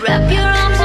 Wrap your arms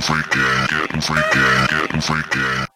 freaking, getting freaky, getting freaky.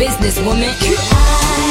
Businesswoman.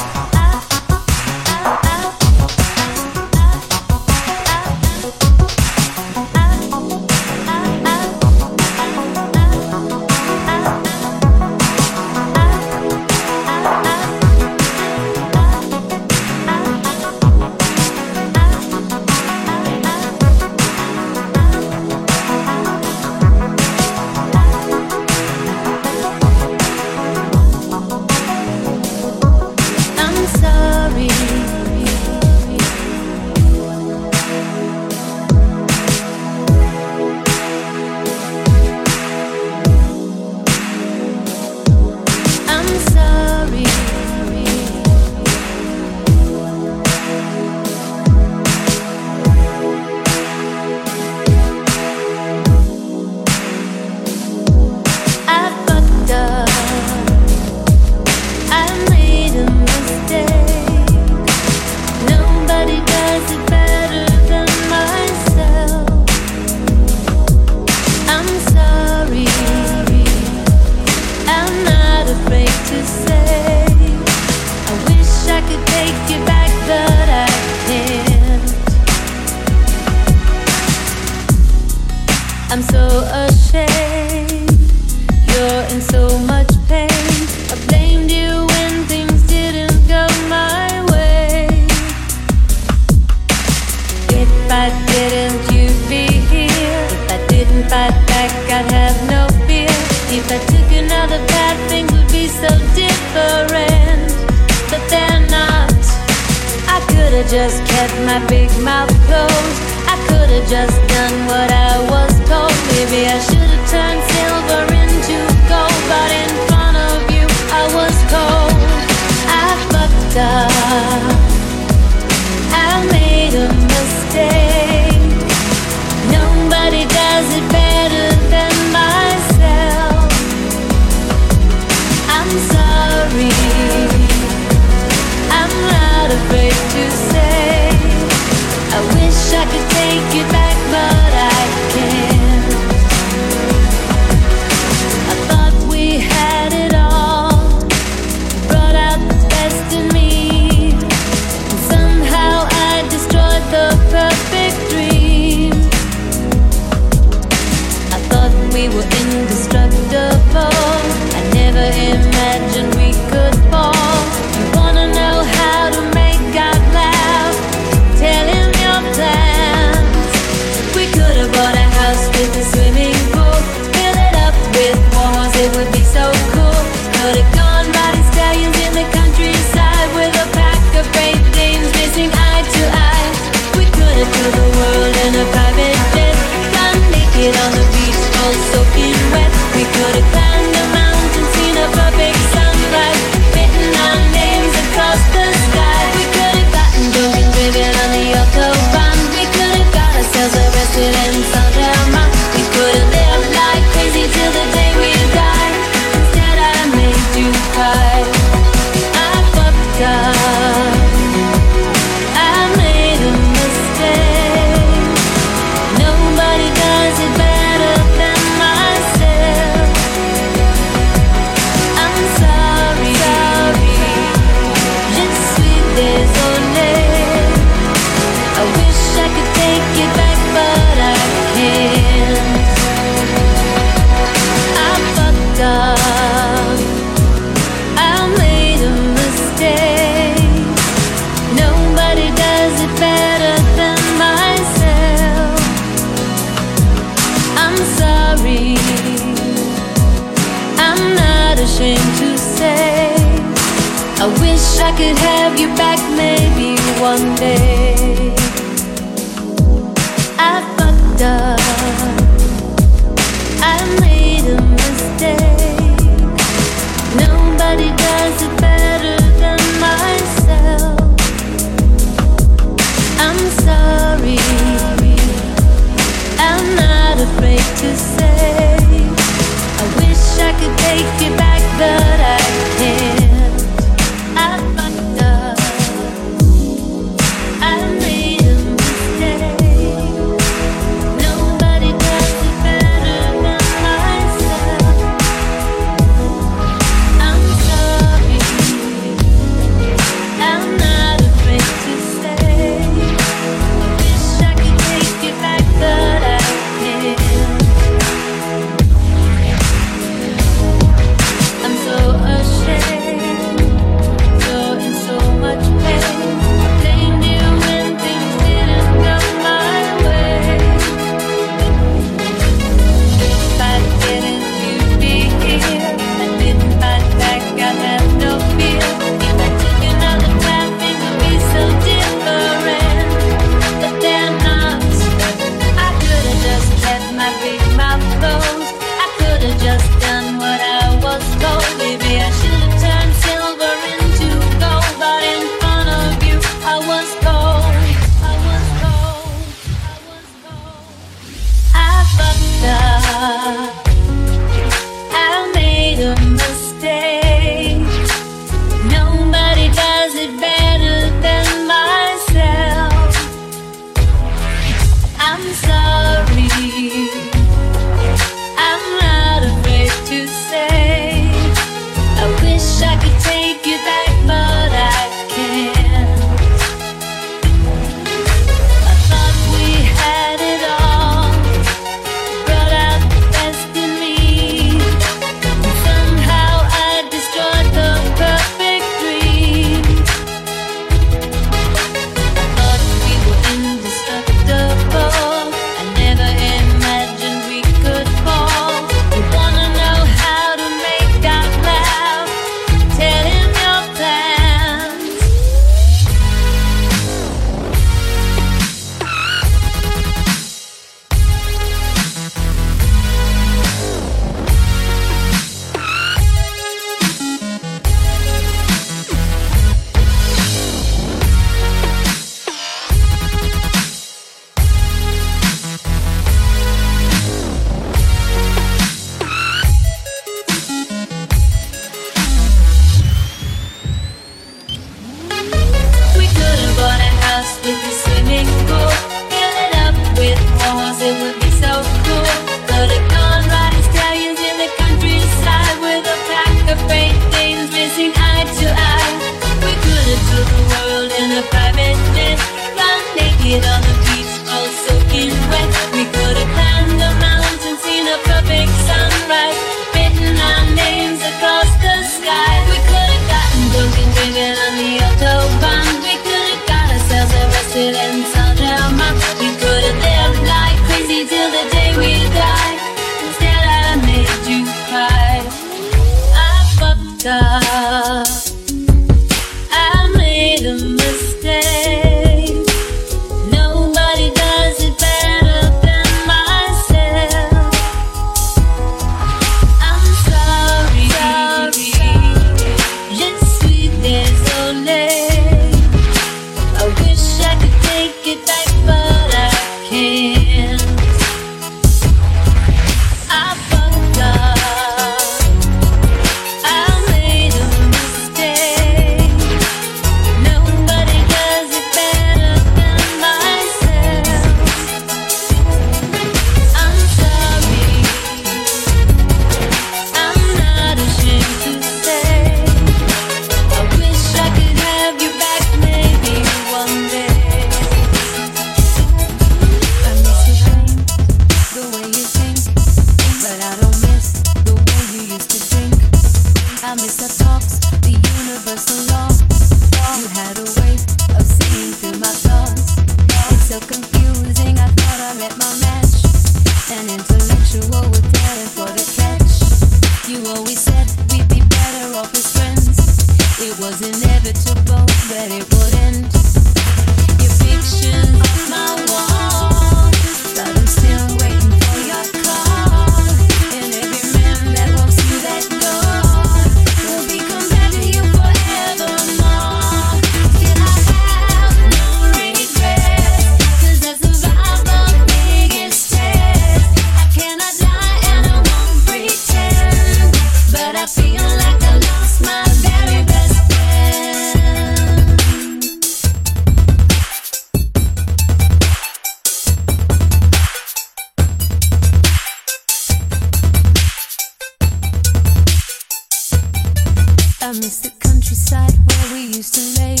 I miss the countryside where we used to lay.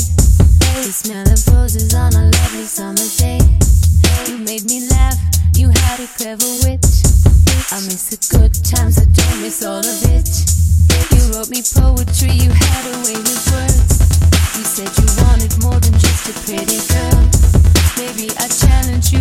The smell of roses on a lovely summer day. You made me laugh, you had a clever wit. I miss the good times, I don't miss all of it. You wrote me poetry, you had a way with words. You said you wanted more than just a pretty girl. Maybe I challenged you